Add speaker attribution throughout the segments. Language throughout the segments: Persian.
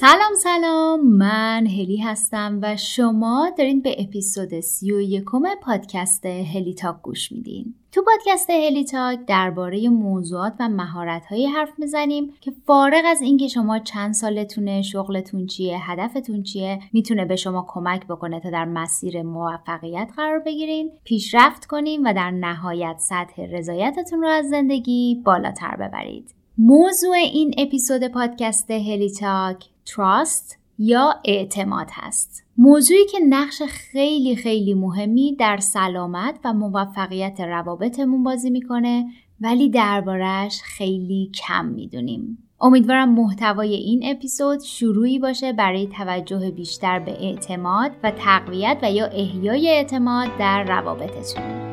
Speaker 1: سلام سلام. من هلی هستم و شما دارین به اپیزود سی و پادکست هلی تاک گوش میدین. تو پادکست هلی تاک درباره موضوعات و مهارت حرف می‌زنیم که فارغ از اینکه شما چند سالتونه شغلتون چیه هدفتون چیه می‌تونه به شما کمک بکنه تا در مسیر موفقیت قرار بگیرین پیشرفت کنین و در نهایت سطح رضایتتون رو از زندگی بالاتر ببرید. موضوع این اپیزود پادکست هلی تاک تراست یا اعتماد هست. موضوعی که نقش خیلی خیلی مهمی در سلامت و موفقیت روابطمون بازی می‌کنه ولی دربارهش خیلی کم می‌دونیم. امیدوارم محتوای این اپیزود شروعی باشه برای توجه بیشتر به اعتماد و تقویت و یا احیای اعتماد در روابطتون.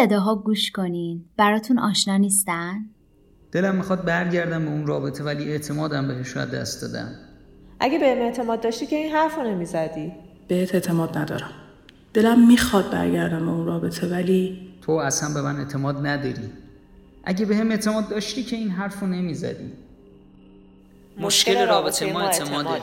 Speaker 1: صداها گوش کنین. براتون آشنا نیستن؟
Speaker 2: دلم می‌خواد برگردم به اون رابطه ولی اعتمادم بهش رو دست دادم.
Speaker 3: اگه به اعتماد داشتی که این حرف رو نمی‌زدی؟
Speaker 4: بهت اعتماد ندارم. دلم می‌خواد برگردم به اون رابطه ولی
Speaker 2: تو اصلا به من اعتماد نداری. اگه به هم اعتماد داشتی که این حرف رو نمی‌زدی.
Speaker 3: مشکل رابطه ما اعتماده.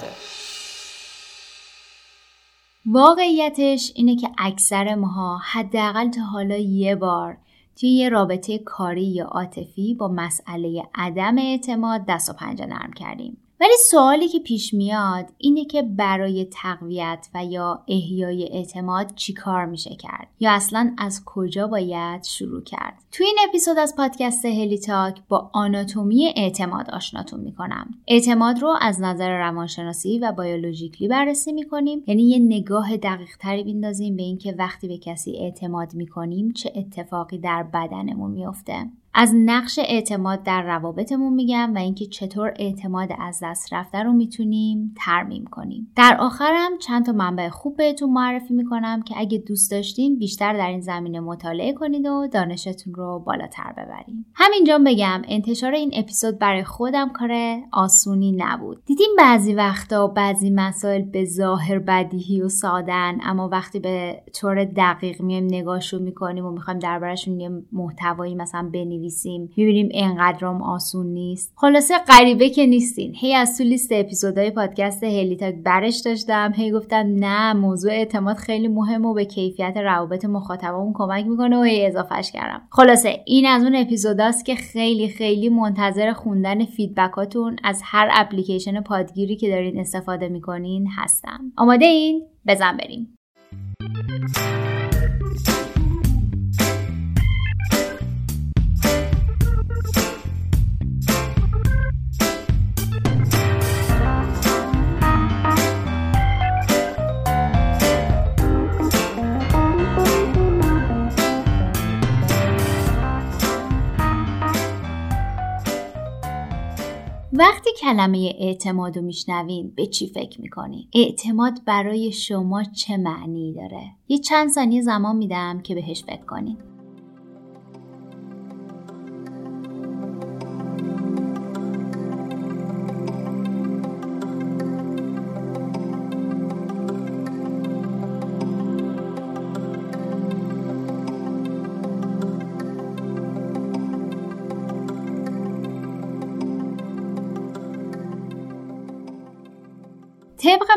Speaker 1: واقعیتش اینه که اکثر ماها حداقل تا حالا یه بار توی یه رابطه کاری یا عاطفی با مسئله عدم اعتماد دست و پنجه نرم کردیم. ولی سوالی که پیش میاد اینه که برای تقویت و یا احیای اعتماد چی کار میشه کرد؟ یا اصلا از کجا باید شروع کرد؟ تو این اپیزود از پادکست هلی تاک با آناتومی اعتماد آشناتون می‌کنم. اعتماد رو از نظر روانشناسی و بیولوژیکلی بررسی می‌کنیم. یعنی یه نگاه دقیق تری بیندازیم به اینکه وقتی به کسی اعتماد می‌کنیم چه اتفاقی در بدنمون میافته. از نقش اعتماد در روابطمون میگم و اینکه چطور اعتماد از دست رفته رو می‌تونیم ترمیم کنیم. در آخرم چند تا منبع خوب بهتون معرفی می‌کنم که اگه دوست داشتین بیشتر در این زمینه مطالعه کنید و دانشتون رو بالاتر ببرین همینجا بگم انتشار این اپیزود برای خودم کار آسونی نبود. دیدیم بعضی وقتا بعضی مسائل به ظاهر بدیهی و سادن اما وقتی به طور دقیق میایم نگاهشو می‌کنیم و می‌خوایم دربارهشون یه محتوایی مثلا بنویسیم بنویسیم می‌بینیم انقدرام آسون نیست. خلاصه غریبه که نیستین. هی از تو لیست اپیزودهای پادکست هلی تاک برش داشتم. هی گفتم نه موضوع اعتماد خیلی مهم و به کیفیت روابط مخاطبمون کمک می‌کنه و هی اضافهش کردم. خلاصه این از اون اپیزوداست که خیلی خیلی منتظر خوندن فیدبکاتون از هر اپلیکیشن پادگیری که دارین استفاده می‌کنین هستم. آماده این؟ بزن بریم. وقتی کلمه اعتماد رو میشنوین به چی فکر می‌کنین؟ اعتماد برای شما چه معنی داره؟ یه چند ثانیه زمان میدم که بهش فکر کنین.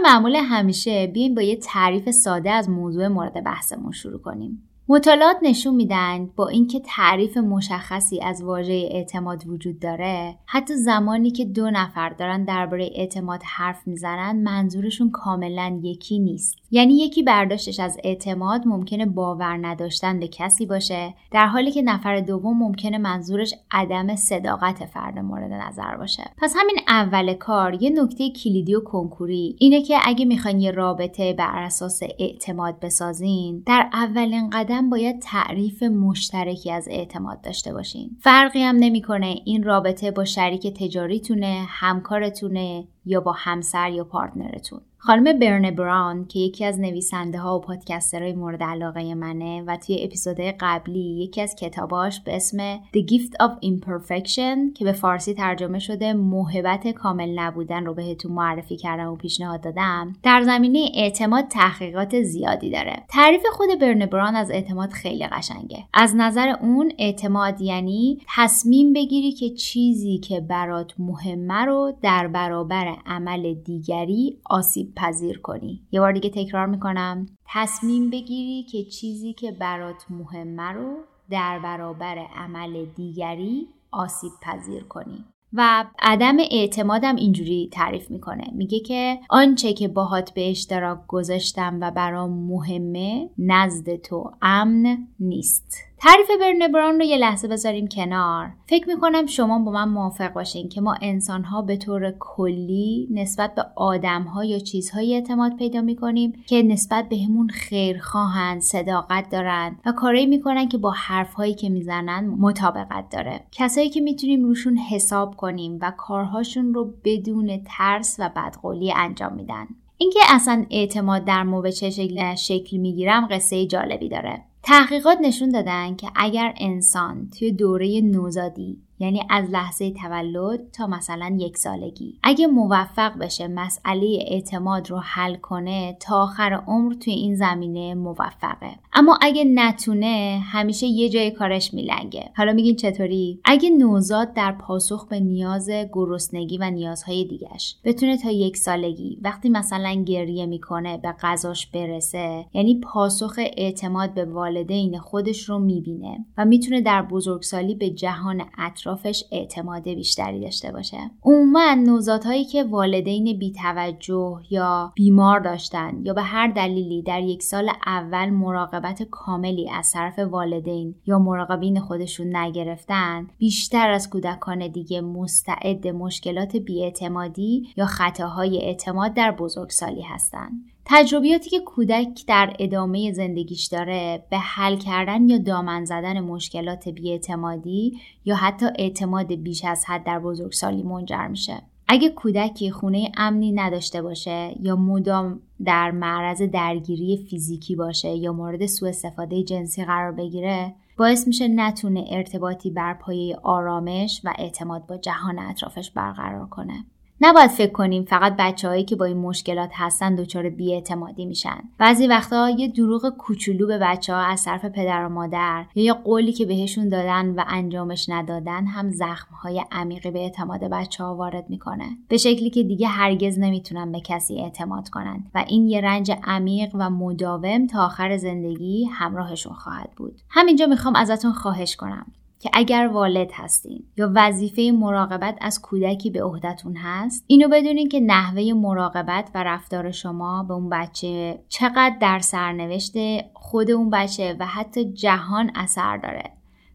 Speaker 1: معمول همیشه بیایم با یه تعریف ساده از موضوع مورد بحثمون شروع کنیم. مطالعات نشون میدن با اینکه تعریف مشخصی از واژه اعتماد وجود داره حتی زمانی که دو نفر دارن درباره اعتماد حرف می‌زنن منظورشون کاملا یکی نیست یعنی یکی برداشتش از اعتماد ممکنه باور نداشتن به کسی باشه در حالی که نفر دوم ممکنه منظورش عدم صداقت فرد مورد نظر باشه. پس همین اول کار یه نکته کلیدی و کنکوری اینه که اگه می‌خواین یه رابطه بر اساس اعتماد بسازین در اولین قدم باید تعریف مشترکی از اعتماد داشته باشین. فرقی هم نمی‌کنه این رابطه با شریک تجاریتونه همکارتونه یا با همسر یا پارتنرتون. خانم برن براون که یکی از نویسنده ها و پادکسترهای مورد علاقه منه و توی اپیزود قبلی یکی از کتاباش به اسم The Gift of Imperfection که به فارسی ترجمه شده محبت کامل نبودن رو بهتون معرفی کردم و پیشنهاد دادم در زمینه اعتماد تحقیقات زیادی داره. تعریف خود برن براون از اعتماد خیلی قشنگه. از نظر اون اعتماد یعنی تصمیم بگیری که چیزی که برات مهمه رو در برابر عمل دیگری آسیب پذیر کنی. یه بار دیگه تکرار می‌کنم. تصمیم بگیری که چیزی که برات مهمه رو در برابر عمل دیگری آسیب پذیر کنی. و عدم اعتمادم اینجوری تعریف می‌کنه. میگه که آنچه که باهات به اشتراک گذاشتم و برام مهمه نزد تو امن نیست. تعریف برن براون رو یه لحظه بذاریم کنار. فکر می‌کنم شما با من موافق باشین که ما انسان ها به طور کلی نسبت به آدم ها یا چیزهایی اعتماد پیدا می‌کنیم که نسبت بهمون خیر خواهند صداقت دارن و کاری می‌کنن که با حرف هایی که می‌زنن مطابقت داره. کسایی که می‌تونیم روشون حساب کنیم و کارهاشون رو بدون ترس و بدقولی انجام میدن. اینکه اصلا اعتماد در مو به چه شکل, شکل می‌گیرم قصه جالبی داره. تحقیقات نشون دادن که اگر انسان توی دوره نوزادی یعنی از لحظه تولد تا مثلا یک سالگی. اگه موفق بشه مسئله اعتماد رو حل کنه تا آخر عمر توی این زمینه موفقه. اما اگه نتونه همیشه یه جای کارش میلنگه. حالا میگین چطوری؟ اگه نوزاد در پاسخ به نیاز گرسنگی و نیازهای دیگش بتونه تا یک سالگی وقتی مثلا گریه می‌کنه به غذاش برسه یعنی پاسخ اعتماد به والدین خودش رو می‌بینه و می‌تونه در بزرگسالی به جهان اطراف اطرافش اعتماد بیشتری داشته باشه. عموما نوزادهایی که والدین بیتوجه یا بیمار داشتن یا به هر دلیلی در یک سال اول مراقبت کاملی از طرف والدین یا مراقبین خودشون نگرفتن بیشتر از کودکان دیگه مستعد مشکلات بیاعتمادی یا خطاهای اعتماد در بزرگسالی هستند تجربیاتی که کودک در ادامه زندگیش داره به حل کردن یا دامن زدن مشکلات بیاعتمادی یا حتی اعتماد بیش از حد در بزرگسالی منجر میشه. اگه کودکی خونه امنی نداشته باشه یا مدام در معرض درگیری فیزیکی باشه یا مورد سوء استفاده جنسی قرار بگیره باعث میشه نتونه ارتباطی بر پایه آرامش و اعتماد با جهان اطرافش برقرار کنه. نباید فکر کنیم فقط بچههایی که با این مشکلات هستن دچار بیاعتمادی میشن. بعضی وقتا یه دروغ کوچولو به بچه ها از طرف پدر و مادر یا یه قولی که بهشون دادن و انجامش ندادن هم زخم های عمیقی به اعتماد بچه ها وارد می‌کنه. به شکلی که دیگه هرگز نمی‌تونن به کسی اعتماد کنن و این یه رنج عمیق و مداوم تا آخر زندگی همراهشون خواهد بود. همینجا می‌خوام ازتون خواهش کنم. که اگر والد هستین یا وظیفه مراقبت از کودکی به عهدهتون هست اینو بدونین که نحوه مراقبت و رفتار شما به اون بچه چقدر در سرنوشت خود اون بچه و حتی جهان اثر داره.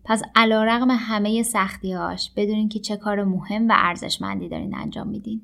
Speaker 1: پس علا رقم همه سختیهاش بدونین که چه کار مهم و ارزشمندی دارین انجام میدین.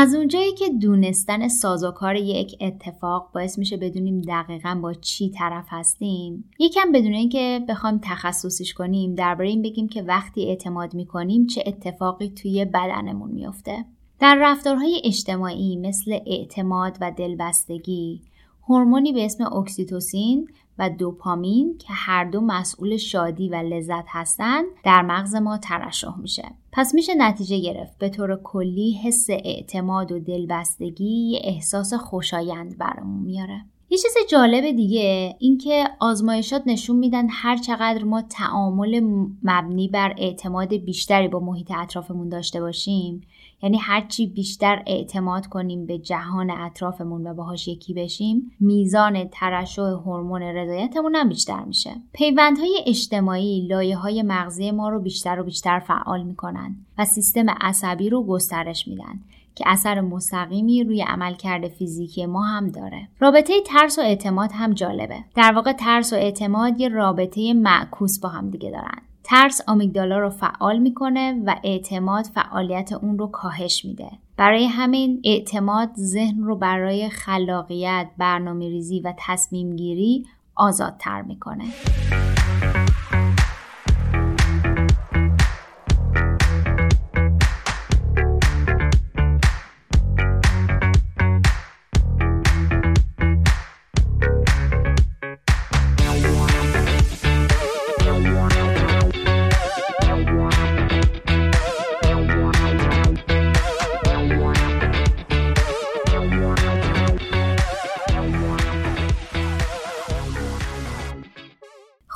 Speaker 1: از اونجایی که دونستن سازوکار یک اتفاق باعث میشه بدونیم دقیقا با چی طرف هستیم یکم بدون اینکه بخوایم تخصصیش کنیم درباره این بگیم که وقتی اعتماد می‌کنیم چه اتفاقی توی بدنمون میفته در رفتارهای اجتماعی مثل اعتماد و دلبستگی هورمونی به اسم اکسیتوسین و دوپامین که هر دو مسئول شادی و لذت هستند در مغز ما ترشح میشه. پس میشه نتیجه گرفت. به طور کلی حس اعتماد و دلبستگی احساس خوشایند برامون میاره. یه چیز جالب دیگه اینکه آزمایشات نشون میدن هر چقدر ما تعامل مبنی بر اعتماد بیشتری با محیط اطرافمون داشته باشیم یعنی هرچی بیشتر اعتماد کنیم به جهان اطرافمون و باهاش یکی بشیم میزان ترشح هورمون رضایتمون هم بیشتر میشه. پیوندهای اجتماعی لایه های مغزی ما رو بیشتر و بیشتر فعال می‌کنن و سیستم عصبی رو گسترش میدن که اثر مستقیمی روی عملکرد فیزیکی ما هم داره. رابطه ترس و اعتماد هم جالبه. در واقع ترس و اعتماد یه رابطه معکوس با هم دیگه دارن. ترس آمیگدالا رو فعال می‌کنه و اعتماد فعالیت اون رو کاهش میده برای همین اعتماد ذهن رو برای خلاقیت، برنامه ریزی و تصمیم گیری آزادتر می‌کنه.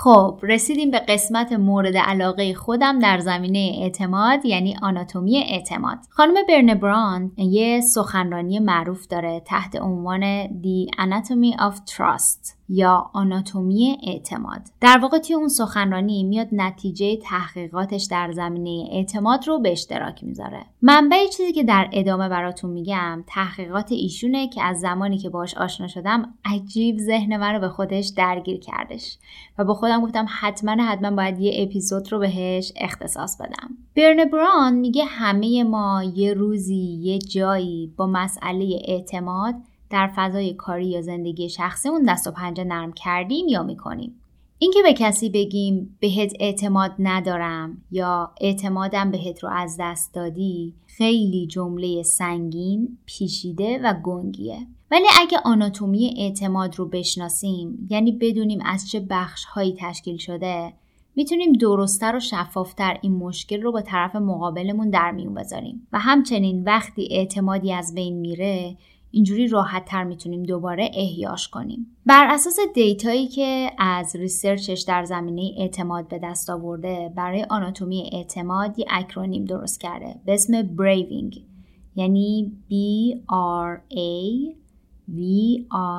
Speaker 1: خب رسیدیم به قسمت مورد علاقه خودم در زمینه اعتماد یعنی آناتومی اعتماد. خانم برنبران یه سخنرانی معروف داره تحت عنوان The Anatomy of Trust. یا آناتومی اعتماد. در واقع توی اون سخنرانی میاد نتیجه تحقیقاتش در زمینه اعتماد رو به اشتراک می‌ذاره. منبع چیزی که در ادامه براتون میگم تحقیقات ایشونه که از زمانی که باش آشنا شدم عجیب ذهن من رو به خودش درگیر کردش و با خودم گفتم حتما حتما باید یه اپیزود رو بهش اختصاص بدم. برن بران میگه همه ما یه روزی یه جایی با مسئله اعتماد در فضای کاری یا زندگی شخصیمون دست و پنجه نرم کردیم یا می‌کنیم اینکه به کسی بگیم بهت اعتماد ندارم یا اعتمادم بهت رو از دست دادی خیلی جمله سنگین، پیشیده و گنگیه. ولی اگه آناتومی اعتماد رو بشناسیم یعنی بدونیم از چه بخش هایی تشکیل شده می‌تونیم درستتر و شفافتر این مشکل رو با طرف مقابلمون در میون بذاریم و همچنین وقتی اعتمادی از بین میره اینجوری راحت تر می‌تونیم دوباره احیاش کنیم. بر اساس دیتایی که از research ش در زمینه اعتماد به دست آورده برای آناتومی اعتماد یه acronym درست کرده. به اسم braving یعنی B R A V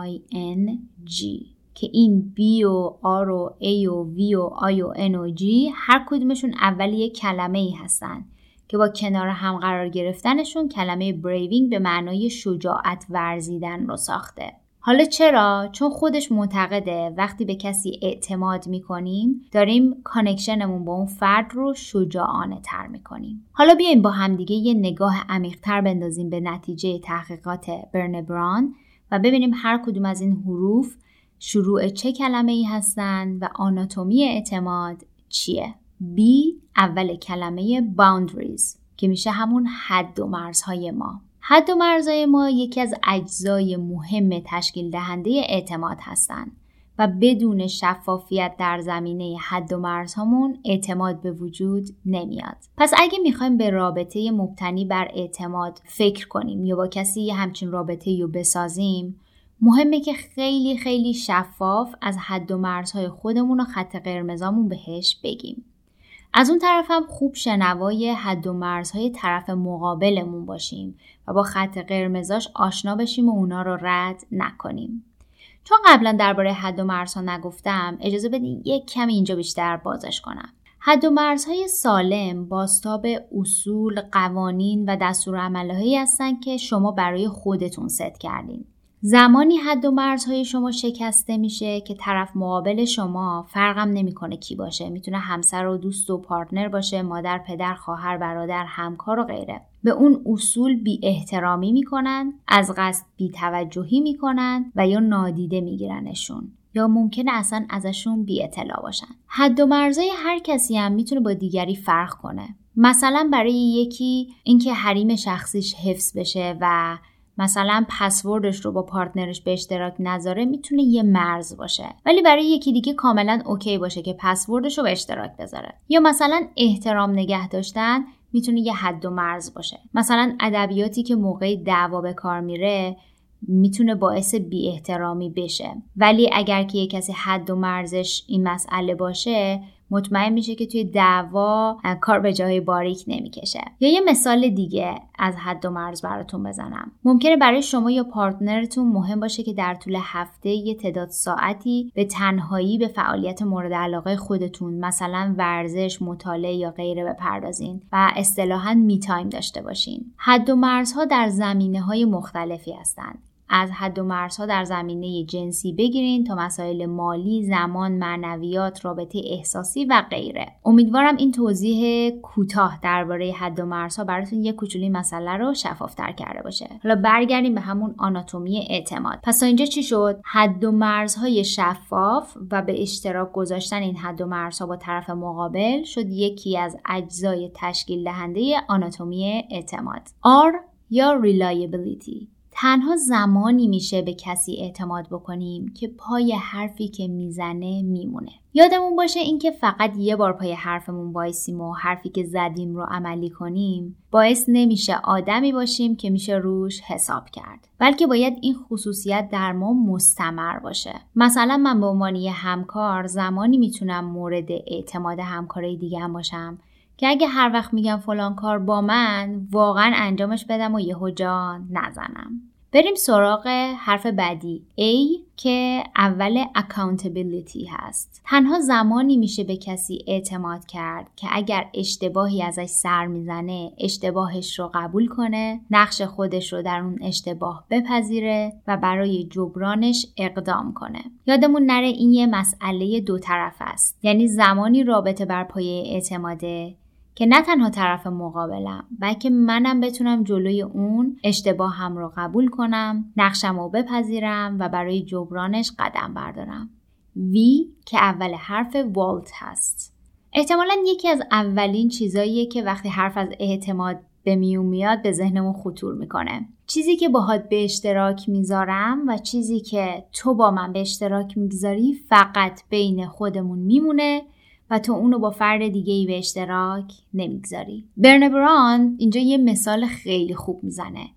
Speaker 1: I N G. که این B و R و A و V و I و N و G هر کدومشون اول یک کلمه ای هستن. که با کنار هم قرار گرفتنشون کلمه braving به معنای شجاعت ورزیدن رو ساخته. حالا چرا؟ چون خودش معتقده وقتی به کسی اعتماد می‌کنیم داریم connection مون با اون فرد رو شجاعانه تر می‌کنیم. حالا بیایم با همدیگه یه نگاه عمیقتر بندازیم به نتیجه تحقیقات برنه براون و ببینیم هر کدوم از این حروف شروع چه کلمه ای هستند و آناتومی اعتماد چیه؟ B اول کلمه boundaries که میشه همون حد و مرزهای ما حد و مرزهای ما یکی از اجزای مهم تشکیل دهنده اعتماد هستند و بدون شفافیت در زمینه حد و مرزهامون اعتماد به وجود نمیاد. پس اگه می‌خوایم به رابطه مبتنی بر اعتماد فکر کنیم یا با کسی همچین رابطه رو بسازیم مهمه که خیلی خیلی شفاف از حد و مرزهای خودمون و خط قرمزامون بهش بگیم. از اون طرف هم خوب شنوای حد و مرزهای طرف مقابلمون باشیم و با خط قرمزاش آشنا بشیم و اونا رو رد نکنیم. چون قبلا درباره حد و مرزها نگفتم اجازه بدین یک کمی اینجا بیشتر بازش کنم. حد و مرزهای سالم باستاب اصول، قوانین و دستورالعملهایی هستن که شما برای خودتون ست کردین. زمانی حد و مرزهای شما شکسته میشه که طرف مقابل شما فرقم نمی‌کنه کی باشه. می‌تونه همسر و دوست و پارتنر باشه مادر پدر خواهر برادر همکار و غیره. به اون اصول بی احترامی می‌کنن از قصد بی توجهی می‌کنن و یا نادیده میگیرنشون یا ممکنه اصلا ازشون بی اطلاع باشن. حد و مرزهای هر کسی هم می‌تونه با دیگری فرق کنه. مثلا برای یکی اینکه حریم شخصیش حفظ بشه و مثلا پسوردش رو با partner ش به اشتراک نذاره می‌تونه یه مرز باشه. ولی برای یکی دیگه کاملا OK باشه که پسوردش رو به اشتراک بذاره. یا مثلا احترام نگه داشتن می‌تونه یه حد و مرز باشه. مثلا ادبیاتی که موقع دعوا به کار میره می‌تونه باعث بی احترامی بشه. ولی اگر که یه کسی حد و مرزش این مسئله باشه مطمئن میشه که توی دعوا کار به جای باریک نمی‌کشه. یا یه مثال دیگه از حد و مرز براتون بزنم. ممکنه برای شما یا partner تون مهم باشه که در طول هفته یه تعداد ساعتی به تنهایی به فعالیت مورد علاقه خودتون مثلا ورزش مطالعه یا غیره بپردازین و اصطلاحا می تایم داشته باشین. حد و مرزها در زمینه های مختلفی هستند. از حد و مرزها در زمینه جنسی بگیرین تا مسائل مالی، زمان، معنویات، رابطه احساسی و غیره. امیدوارم این توضیح کوتاه درباره حد و مرزها براتون یک کوچولی مسئله رو شفافتر کرده باشه. حالا برگردیم به همون آناتومی اعتماد. پس اینجا چی شد؟ حد و مرزهای شفاف و به اشتراک گذاشتن این حد و مرزها با طرف مقابل شد یکی از اجزای تشکیل دهنده آناتومی اعتماد. R یا reliability تنها زمانی میشه به کسی اعتماد بکنیم که پای حرفی که می‌زنه میمونه. یادمون باشه اینکه فقط یه بار پای حرفمون وایسیم و حرفی که زدیم رو عملی کنیم باعث نمیشه آدمی باشیم که میشه روش حساب کرد. بلکه باید این خصوصیت در ما مستمر باشه. مثلا من به عنوان یه همکار زمانی می‌تونم مورد اعتماد همکارای دیگه هم باشم که اگه هر وقت میگم فلان کار با من واقعا انجامش بدم و یهو جا نزنم. بریم سراغ حرف بعدی. A که اول accountability هست. تنها زمانی میشه به کسی اعتماد کرد که اگر اشتباهی ازش سر می‌زنه اشتباهش رو قبول کنه نقش خودش رو در اون اشتباه بپذیره و برای جبرانش اقدام کنه. یادمون نره این یه مسئله دو طرف است. یعنی زمانی رابطه بر پایه اعتماده که نه تنها طرف مقابلم بلکه منم بتونم جلوی اون اشتباه هم رو قبول کنم نقشم رو بپذیرم و برای جبرانش قدم بردارم. وی که اول حرف والت هست. احتمالا یکی از اولین چیزاییه که وقتی حرف از اعتماد به میون میاد به ذهنمون خطور می‌کنه. چیزی که باهات به اشتراک می‌ذارم و چیزی که تو با من به اشتراک می‌گذاری فقط بین خودمون میمونه و تو اونو با فرد دیگه ای به اشتراک نمی‌گذاری. برن بران اینجا یه مثال خیلی خوب می‌زنه.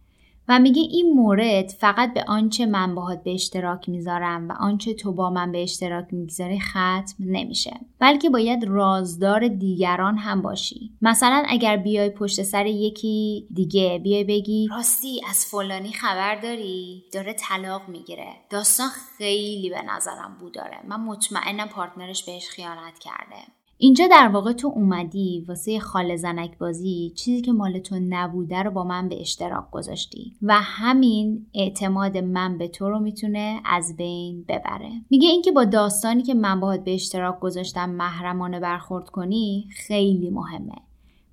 Speaker 1: و میگه این مورد فقط به آنچه من باهات به اشتراک می‌ذارم و آنچه تو با من به اشتراک می‌گذاری ختم نمیشه. بلکه باید رازدار دیگران هم باشی. مثلا اگر بیای پشت سر یکی دیگه بیای بگی راستی از فلانی خبر داری؟ داره طلاق می‌گیره. داستان خیلی به نظرم بود داره من مطمئنم پارتنرش بهش خیانت کرده. اینجا در واقع تو اومدی واسه خال زنک بازی چیزی که مال تو نبوده رو با من به اشتراک گذاشتی و همین اعتماد من به تو رو می‌تونه از بین ببره. میگه اینکه با داستانی که من باهات به اشتراک گذاشتم محرمانه برخورد کنی خیلی مهمه.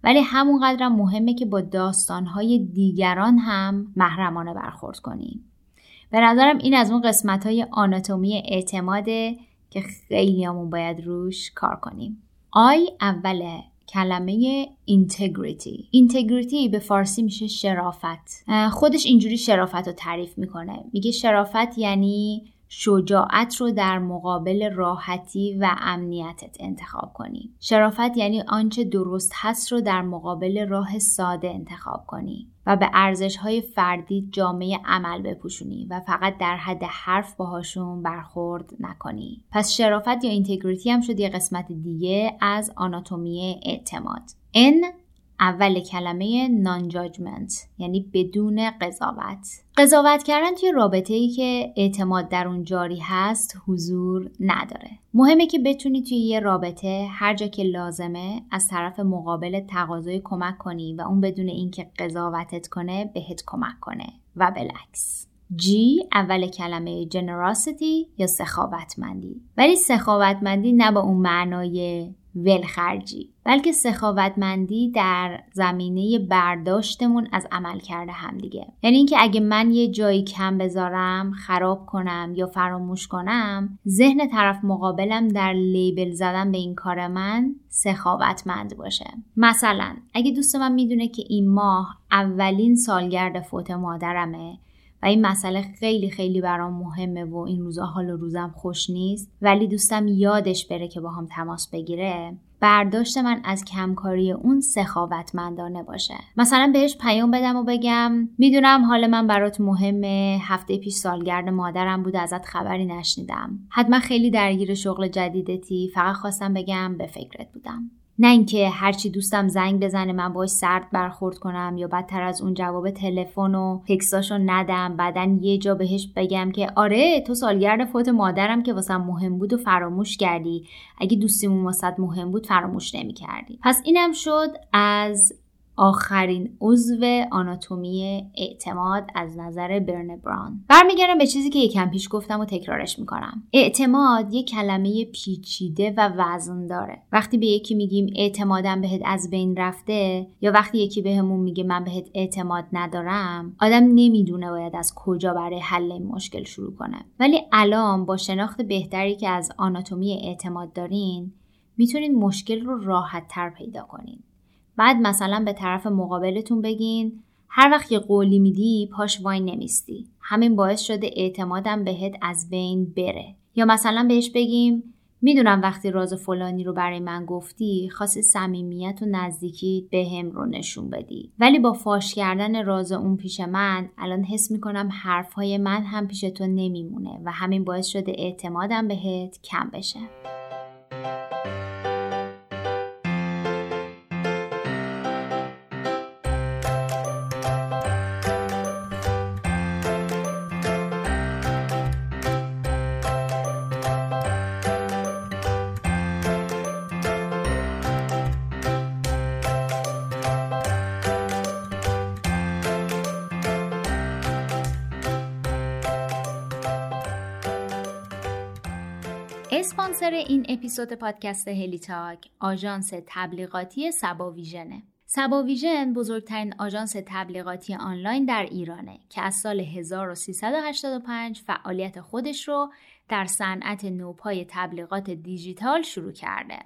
Speaker 1: ولی همونقدرم مهمه که با داستانهای دیگران هم محرمانه برخورد کنی. به نظرم این از اون قسمت های آناتومی اعتماده که خیلیامون باید روش کار کنیم. I اول کلمه integrity integrity به فارسی میشه شرافت. خودش اینجوری شرافت رو تعریف می‌کنه. میگه شرافت یعنی شجاعت رو در مقابل راحتی و امنیتت انتخاب کنی. شرافت یعنی آنچه درست هست رو در مقابل راه ساده انتخاب کنی و به ارزش های فردی جامعه عمل بپوشونی و فقط در حد حرف باهاشون برخورد نکنی. پس شرافت یا integrity هم شد یه قسمت دیگه از آناتومی اعتماد. ان اول کلمه نان جاجمنت یعنی بدون قضاوت. قضاوت کردن توی رابطه ای که اعتماد در اون جاری هست حضور نداره. مهمه که بتونی توی یه رابطه هر جا که لازمه از طرف مقابل تقاضای کمک کنی و اون بدون اینکه قضاوتت کنه بهت کمک کنه و بالعکس. G اول کلمه generosity یا سخاوتمندی. ولی سخاوتمندی نه با اون معنای ولخرجی بلکه سخاوتمندی در زمینه برداشتمون از عمل کرده هم دیگه. یعنی اینکه اگه من یه جایی کم بذارم خراب کنم یا فراموش کنم ذهن طرف مقابلم در لیبل زدن به این کار من سخاوتمند باشه. مثلا اگه دوست من می‌دونه که این ماه اولین سالگرد فوت مادرمه و این مسئله خیلی خیلی برام مهمه و این روزا حال و روزم خوش نیست. ولی دوستم یادش بره که با هم تماس بگیره. برداشت من از کمکاری اون سخاوتمندانه باشه. مثلا بهش پیام بدم و بگم می‌دونم حال من برات مهمه. هفته پیش سالگرد مادرم بود ازت خبری نشنیدم. حتما خیلی درگیر شغل جدیدتی. فقط خواستم بگم به فکرت بودم. نه اینکه هرچی دوستم زنگ بزنه من باش سرد برخورد کنم یا بدتر از اون جواب تلفن و تکساشو ندم. بعدا یه جا بهش بگم که آره تو سالگرد فوت مادرم که واسم مهم بود و فراموش کردی. اگه دوستیمون واسط مهم بود فراموش نمی کردی پس اینم شد از آخرین عضو آناتومی اعتماد از نظر برن بران برمیگردم به چیزی که یکم پیش گفتم و تکرارش می‌کنم. اعتماد یه کلمه پیچیده و وزن داره. وقتی به یکی میگیم اعتمادم بهت از بین رفته یا وقتی یکی بهمون به میگه من بهت اعتماد ندارم آدم نمی‌دونه باید از کجا برای حل این مشکل شروع کنه. ولی الان با شناخت بهتری که از آناتومی اعتماد دارین می‌تونید مشکل رو راحت تر پیدا کنین. بعد مثلا به طرف مقابلتون بگین هر وقت یه قولی میدی پاش وای نمیستی. همین باعث شده اعتمادم بهت از بین بره. یا مثلا بهش بگیم می‌دونم وقتی راز فلانی رو برای من گفتی خواستی صمیمیت و نزدیکی به هم رو نشون بدی. ولی با فاش کردن راز اون پیش من الان حس می‌کنم حرفهای من هم پیش تو نمیمونه و همین باعث شده اعتمادم بهت کم بشه. اسپانسر این اپیزود پادکست هلی تاک آژانس تبلیغاتی صبا ویژنه. صبا ویژن بزرگترین آژانس تبلیغاتی آنلاین در ایرانه که از سال 1385 فعالیت خودش رو در صنعت نوپای تبلیغات دیجیتال شروع کرده.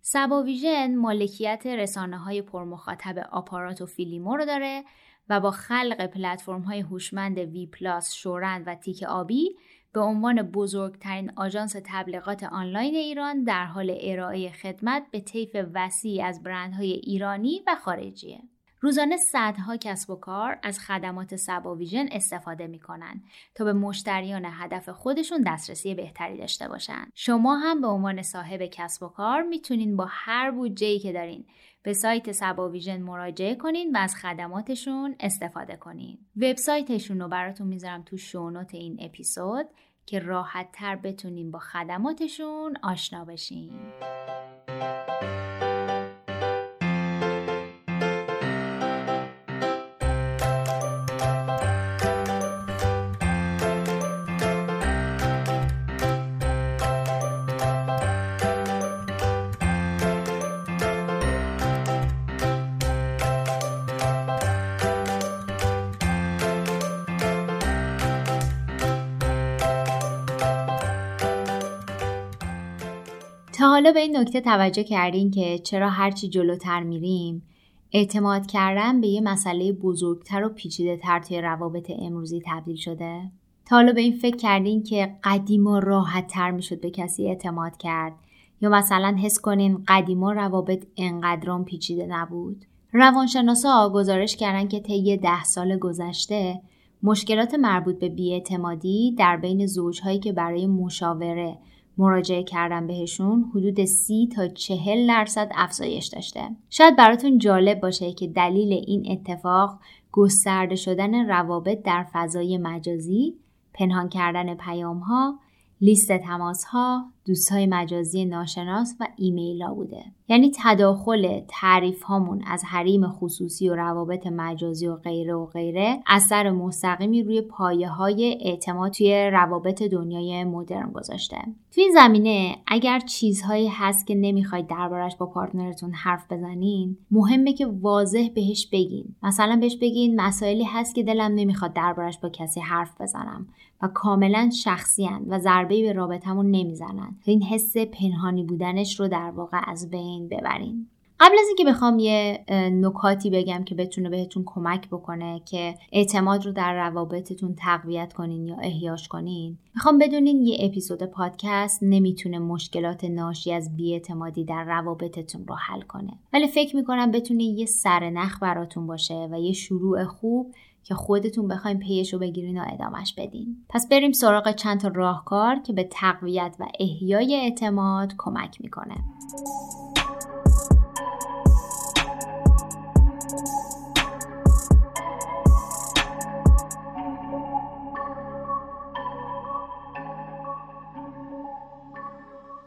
Speaker 1: صبا ویژن مالکیت رسانه های پرمخاطب آپارات و فیلیمو رو داره و با خلق پلتفرم های هوشمند وی پلاس، شورند و تیک آبی به عنوان بزرگترین آژانس تبلیغات آنلاین ایران در حال ارائه خدمت به طیف وسیعی از برندهای ایرانی و خارجیه. روزانه صدها کسب و کار از خدمات سبا ویژن استفاده می کنند تا به مشتریان هدف خودشون دسترسی بهتری داشته باشن. شما هم به عنوان صاحب کسب و کار می‌تونین با هر بودجه‌ای که دارین به سایت سبا ویژن مراجعه کنین و از خدماتشون استفاده کنین. وبسایتشون رو براتون می‌ذارم تو شونوت این اپیزود که راحت تر بتونین با خدماتشون آشنا بشین. تا حالا به این نکته توجه کردین که چرا هرچی جلوتر میریم اعتماد کردن به یه مسئله بزرگتر و پیچیده تر توی روابط امروزی تبدیل شده؟ تا حالا به این فکر کردین که قدیما راحت تر می‌شد به کسی اعتماد کرد یا مثلا حس کنین قدیما روابط انقدرام پیچیده نبود؟ روانشناسا گزارش کردن که طی ده سال گذشته مشکلات مربوط به بیاعتمادی در بین زوجهایی که برای مشاوره مراجعه کردن بهشون حدود سی تا چهل درصد افزایش داشته. شاید براتون جالب باشه که دلیل این اتفاق گسترده شدن روابط در فضای مجازی، پنهان کردن پیام ها، لیست تماس ها، دوست های مجازی ناشناس و ایمیل ها بوده. یعنی تداخل تعریف هامون از حریم خصوصی و روابط مجازی و غیره و غیره اثر مستقیمی روی پایه های اعتماد توی روابط دنیای مدرن گذاشته. توی این زمینه اگر چیزهایی هست که نمی‌خواید دربارش با پارتنرتون حرف بزنین مهمه که واضح بهش بگین مثلا بهش بگین مسائلی هست که دلم نمی‌خواد دربارش با کسی حرف بزنم و کاملا شخصی و ضربه به رابطمون نمی‌زنن این حس پنهانی بودنش رو در واقع از بین ببرین. قبل از اینکه بخوام یه نکاتی بگم که بتونه بهتون کمک بکنه که اعتماد رو در روابطتون تقویت کنین یا احیاش کنین می‌خوام بدونین یه اپیزود پادکست نمی‌تونه مشکلات ناشی از بیاعتمادی در روابطتون رو حل کنه. ولی فکر می‌کنم بتونه یه سرنخ براتون باشه و یه شروع خوب که خودتون بخوایم پیش رو بگیرین و ادامش بدین. پس بریم سراغ چند تا راهکار که به تقویت و احیای اعتماد کمک می‌کنه.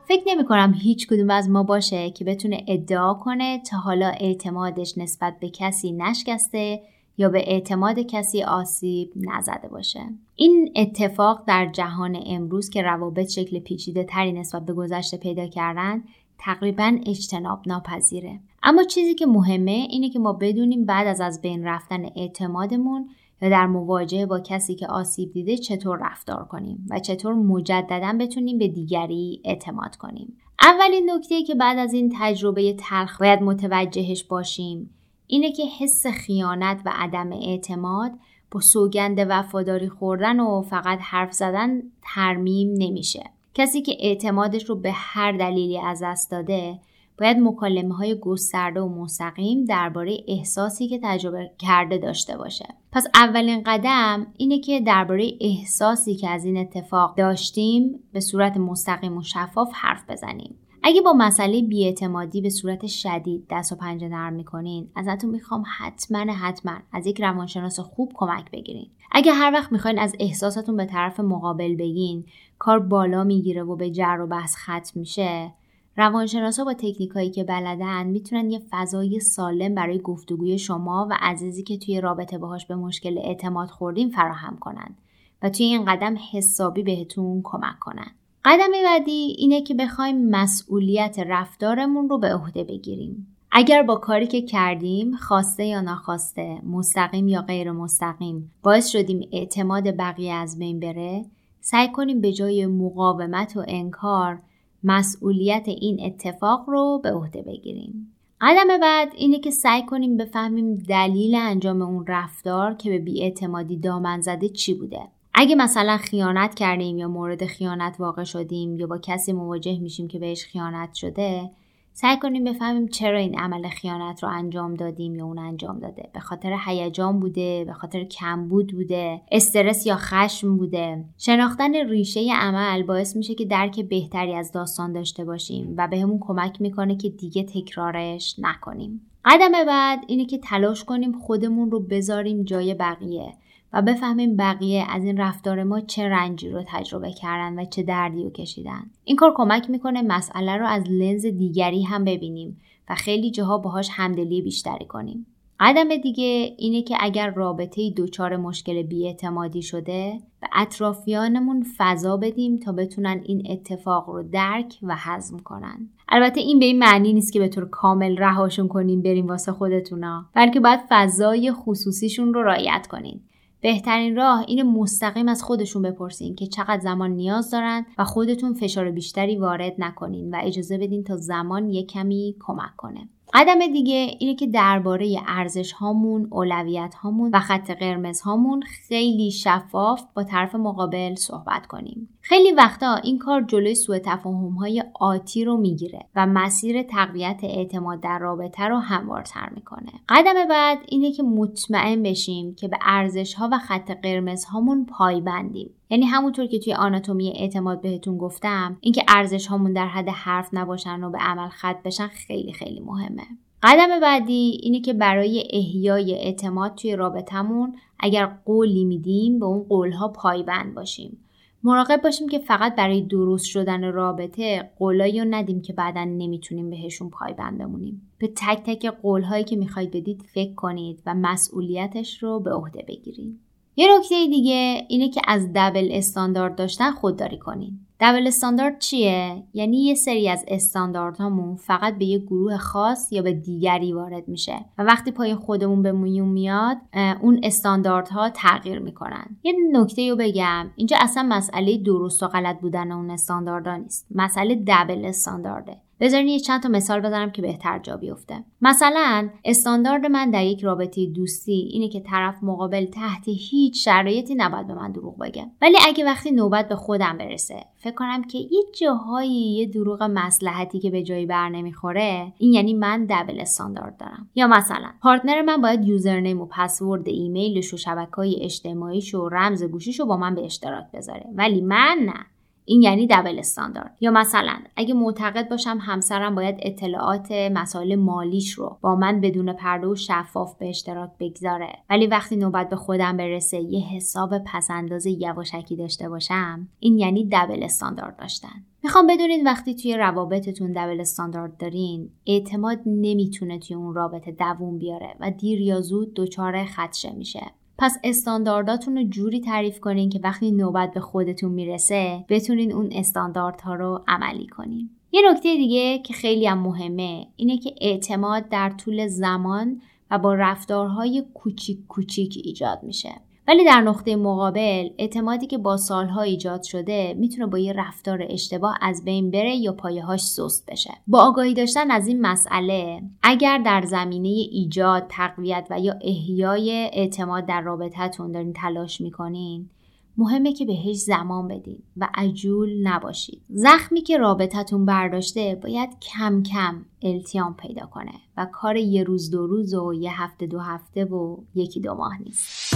Speaker 1: فکر نمی کنم هیچ کدوم از ما باشه که بتونه ادعا کنه تا حالا اعتمادش نسبت به کسی نشکسته یا به اعتماد کسی آسیب نزده باشه. این اتفاق در جهان امروز که روابط شکل پیچیده تری نسبت به گذشته پیدا کردن تقریبا اجتناب ناپذیره اما چیزی که مهمه اینه که ما بدونیم بعد از از بین رفتن اعتمادمون یا در مواجهه با کسی که آسیب دیده چطور رفتار کنیم و چطور مجددا بتونیم به دیگری اعتماد کنیم. اولین نکته که بعد از این تجربه تلخ باید متوجهش باشیم اینه که حس خیانت و عدم اعتماد با سوگند وفاداری خوردن و فقط حرف زدن ترمیم نمیشه. کسی که اعتمادش رو به هر دلیلی از دست داده باید مکالمه های گسترده و مستقیم درباره احساسی که تجربه کرده داشته باشه. پس اولین قدم اینه که درباره احساسی که از این اتفاق داشتیم به صورت مستقیم و شفاف حرف بزنیم. اگه با مسئله بیاعتمادی به صورت شدید دست و پنجه نرم می‌کنین ازتون می‌خوام حتما حتما از یک روانشناس خوب کمک بگیرین. اگه هر وقت می‌خواین از احساساتون به طرف مقابل بگین کار بالا می‌گیره و به جر و بحث ختم میشه روانشناسا با تکنیکایی که بلدن می‌تونن یه فضای سالم برای گفتگوی شما و عزیزی که توی رابطه باهاش به مشکل اعتماد خوردیم فراهم کنن و توی این قدم حسابی بهتون کمک کنن. قدم بعدی اینه که بخوایم مسئولیت رفتارمون رو به عهده بگیریم. اگر با کاری که کردیم خواسته یا ناخواسته مستقیم یا غیر مستقیم باعث شدیم اعتماد بقیه از بین بره سعی کنیم به جای مقاومت و انکار مسئولیت این اتفاق رو به عهده بگیریم قدم بعد اینه که سعی کنیم بفهمیم دلیل انجام اون رفتار که به بیاعتمادی دامن زده چی بوده اگه مثلا خیانت کردیم یا مورد خیانت واقع شدیم یا با کسی مواجه میشیم که بهش خیانت شده سعی کنیم بفهمیم چرا این عمل خیانت رو انجام دادیم یا اون انجام داده. به خاطر هیجان بوده به خاطر کمبود بوده استرس یا خشم بوده. شناختن ریشه عمل باعث میشه که درک بهتری از داستان داشته باشیم و بهمون به کمک می‌کنه که دیگه تکرارش نکنیم. قدم بعد اینه که تلاش کنیم خودمون رو بذاریم جای بقیه. و بفهمیم بقیه از این رفتار ما چه رنجی رو تجربه کردن و چه دردی رو کشیدن. این کار کمک می‌کنه مسئله رو از لنز دیگری هم ببینیم و خیلی جاها باهاش همدلی بیشتری کنیم. قدم دیگه اینه که اگر رابطه دوچار مشکل بیاعتمادی شده به اطرافیانمون فضا بدیم تا بتونن این اتفاق رو درک و هضم کنن. البته این به این معنی نیست که به طور کامل رهاشون کنیم بریم واسه خودتونا بلکه باید فضای خصوصیشون رو رعایت کنین بهترین راه این مستقیم از خودشون بپرسین که چقدر زمان نیاز دارن و خودتون فشار بیشتری وارد نکنین و اجازه بدین تا زمان یک کمی کمک کنه. قدم دیگه اینه که درباره ارزش هامون، اولویت هامون و خط قرمز هامون خیلی شفاف با طرف مقابل صحبت کنیم. خیلی وقتا این کار جلوی سوء تفاهم های آتی رو می‌گیره و مسیر تقویت اعتماد در رابطه رو هموارتر می‌کنه. قدم بعد اینه که مطمئن بشیم که به ارزش ها و خط قرمز هامون پایبندیم. یعنی همونطور که توی آناتومی اعتماد بهتون گفتم اینکه ارزش هامون در حد حرف نباشن و به عمل خط بشن خیلی خیلی مهمه. قدم بعدی اینه که برای احیای اعتماد توی رابطمون اگر قولی میدیم به اون قولها پایبند باشیم. مراقب باشیم که فقط برای درست شدن رابطه قولایی رو ندیم که بعدا نمی‌تونیم بهشون پایبند بمونیم. به تک تک قولهایی که می‌خواید بدید فکر کنید و مسئولیتش رو به عهده بگیرید. یه نکته دیگه اینه که از دبل استاندارد داشتن خودداری کنین. دبل استاندارد چیه؟ یعنی یه سری از استانداردهامون فقط به یه گروه خاص یا به دیگری وارد میشه و وقتی پای خودمون به میون میاد اون استانداردها تغییر می‌کنن. یه نکته رو بگم اینجا اصلا مسئله درست و غلط بودن اون استانداردها نیست. مسئله دبل استاندارده. بذارین یه چند تا مثال بزنم که بهتر جا بیفته. مثلا استاندارد من در یک رابطه دوستی اینه که طرف مقابل تحت هیچ شرایطی نباید به من دروغ بگه. ولی اگه وقتی نوبت به خودم برسه فکر کنم که یه جاهایی یه دروغ مسلحتی که به جایی بر نمی‌خوره این یعنی من دبل استاندارد دارم. یا مثلا پارتنر من باید یوزرنیم و پسورد ایمیلش و شبکه های اجتماعیش و رمز گوشیش رو با من به اشتراک بذاره. ولی من نه. این یعنی دبل استاندارد یا مثلا اگه معتقد باشم همسرم باید اطلاعات مسائل مالیش رو با من بدون پرده و شفاف به اشتراک بگذاره. ولی وقتی نوبت به خودم برسه یه حساب پسنداز یواشکی داشته باشم این یعنی دبل استاندارد داشتن. می‌خوام بدونید وقتی توی روابطتون دبل استاندارد دارین اعتماد نمی‌تونه توی اون رابطه دووم بیاره و دیر یا زود دچار خدشه میشه. پس استاندارداتون رو جوری تعریف کنین که وقتی نوبت به خودتون می‌رسه بتونین اون استانداردها رو عملی کنین. یه نکته دیگه که خیلی هم مهمه اینه که اعتماد در طول زمان و با رفتارهای کوچیک کوچیک ایجاد میشه. ولی در نقطه مقابل اعتمادی که با سالها ایجاد شده می‌تونه با یه رفتار اشتباه از بین بره یا پایه‌هاش سست بشه. با آگاهی داشتن از این مسئله اگر در زمینه ایجاد تقویت و یا احیای اعتماد در رابطتون دارین تلاش می‌کنین مهمه که بهش زمان بدین و عجول نباشید. زخمی که رابطتون برداشته باید کم کم التیام پیدا کنه و کار یه روز دو روز و یه هفته دو هفته و یکی دو ماه نیست.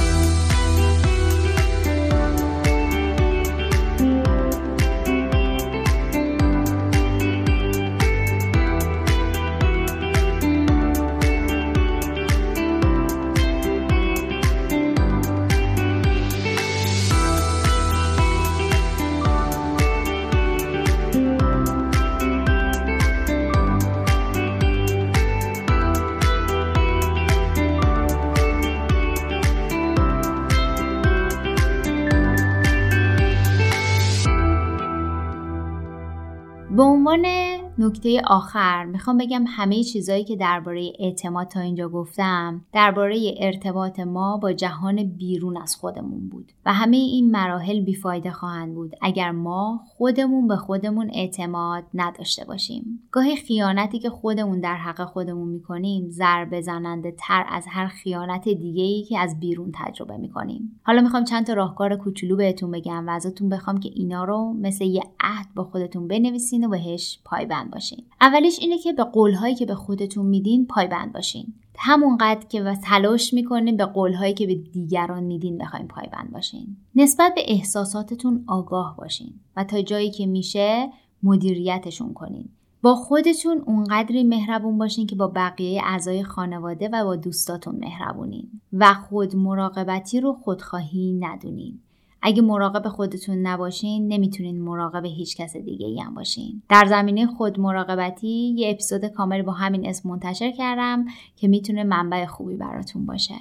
Speaker 1: نکته آخر می‌خوام بگم همه چیزهایی که درباره اعتماد تا اینجا گفتم درباره ارتباط ما با جهان بیرون از خودمون بود و همه این مراحل بیفایده خواهند بود اگر ما خودمون به خودمون اعتماد نداشته باشیم. گاهی خیانتی که خودمون در حق خودمون می‌کنیم ضربه زننده تر از هر خیانت دیگه ای که از بیرون تجربه می‌کنیم. حالا می‌خوام چند تا راهکار کوچولو بهتون بگم و ازتون بخوام که اینا رو مثل یه عهد با خودتون بنویسین و بهش پایبند باشین. اولیش اینه که به قولهایی که به خودتون میدین پایبند باشین. همونقدر که و تلاش می‌کنین به قولهایی که به دیگران میدین بخواین پایبند باشین. نسبت به احساساتتون آگاه باشین و تا جایی که میشه مدیریتشون کنین. با خودتون اونقدری مهربون باشین که با بقیه اعضای خانواده و با دوستاتون مهربونین و خود مراقبتی رو خودخواهی ندونین. اگه مراقب خودتون نباشین نمی‌تونین مراقب هیچ کس دیگه ای هم باشین. در زمینه خود مراقبتی یه اپیزود کامل با همین اسم منتشر کردم که می‌تونه منبع خوبی براتون باشه.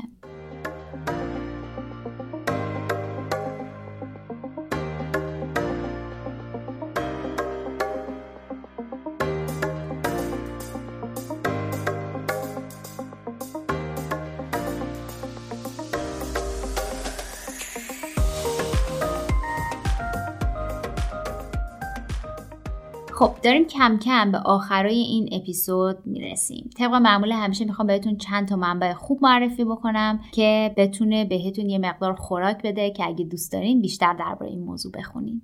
Speaker 1: خب داریم کم کم به آخرای این اپیزود می‌رسیم. طبق معمول همیشه می‌خوام بهتون چند تا منبع خوب معرفی بکنم که بتونه بهتون یه مقدار خوراک بده که اگه دوست دارین بیشتر درباره این موضوع بخونین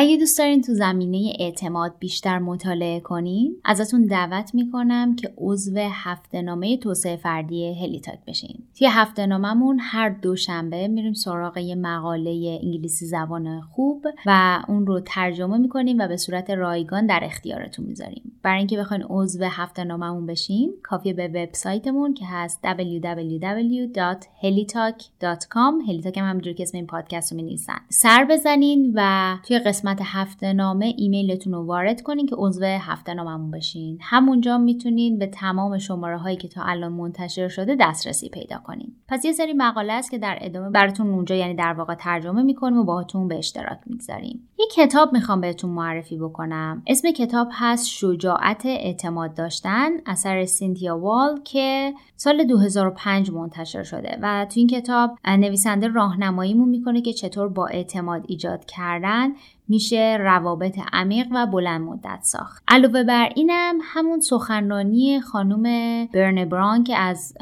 Speaker 1: اگه دوست دارین تو زمینه اعتماد بیشتر مطالعه کنین ازتون دعوت می‌کنم که عضو هفته نامه توسعه فردی هلیتاک بشین. توی هفته ناممون هر دوشنبه میریم سراغ یه مقاله انگلیسی زبان خوب و اون رو ترجمه می‌کنیم و به صورت رایگان در اختیارتون می‌ذاریم. برای اینکه بخواین عضو هفته ناممون بشین کافیه به وبسایتمون که هست www.helitalk.com هلیتاک هم همونجور که اسم این پادکست رو می‌نویسن. سر بزنین و توی قسمت قسمت هفته نامه ایمیلتون رو وارد کنین که عضو هفته ناممون بشین. همونجا می‌تونین به تمام شماره هایی که تا الان منتشر شده دسترسی پیدا کنین. پس یه سری مقاله است که در ادامه براتون اونجا یعنی در واقع ترجمه می‌کنیم و باهاتون به اشتراک می‌گذاریم. یه کتاب می‌خوام بهتون معرفی بکنم. اسم کتاب هست شجاعت اعتماد داشتن اثر سینتیا وال که سال 2005 منتشر شده و تو این کتاب نویسنده راهنماییمون می‌کنه که چطور با اعتماد ایجاد کردن میشه روابط عمیق و بلند مدت ساخت. علاوه بر اینم همون سخنرانی خانم برن بران که از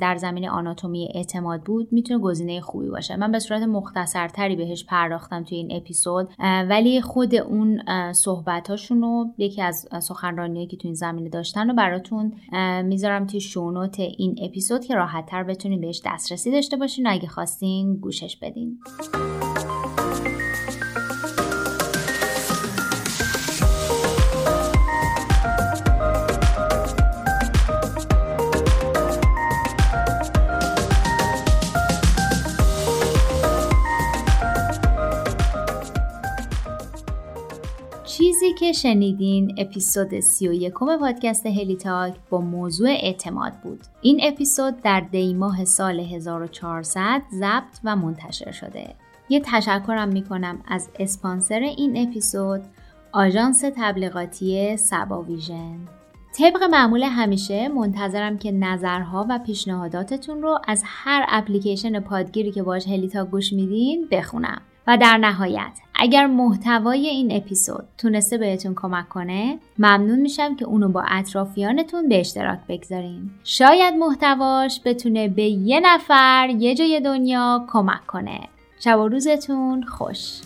Speaker 1: در زمین آناتومی اعتماد بود می‌تونه گزینه خوبی باشه. من به صورت مختصرتری بهش پرداختم توی این اپیزود ولی خود اون صحبتاشون رو یکی از سخنرانیایی که توی این زمینه داشتن رو براتون می‌ذارم توی شونوت این اپیزود که راحت تر بتونین بهش دسترسی داشته باشین اگه خواستین گوشش بدین. که شنیدین اپیزود 31 پادکست هلی تاک با موضوع اعتماد بود. این اپیزود در دیماه سال 1400 ضبط و منتشر شده. یه تشکرم می‌کنم از اسپانسر این اپیزود آژانس تبلیغاتی سبا ویژن. طبق معمول همیشه منتظرم که نظرها و پیشنهاداتتون رو از هر اپلیکیشن پادگیری که باش هلیتا گوش میدین بخونم. و در نهایت اگر محتوای این اپیزود تونسته بهتون کمک کنه ممنون میشم که اونو با اطرافیانتون به اشتراک بگذارین. شاید محتواش بتونه به یه نفر یه جای دنیا کمک کنه. شب و روزتون خوش.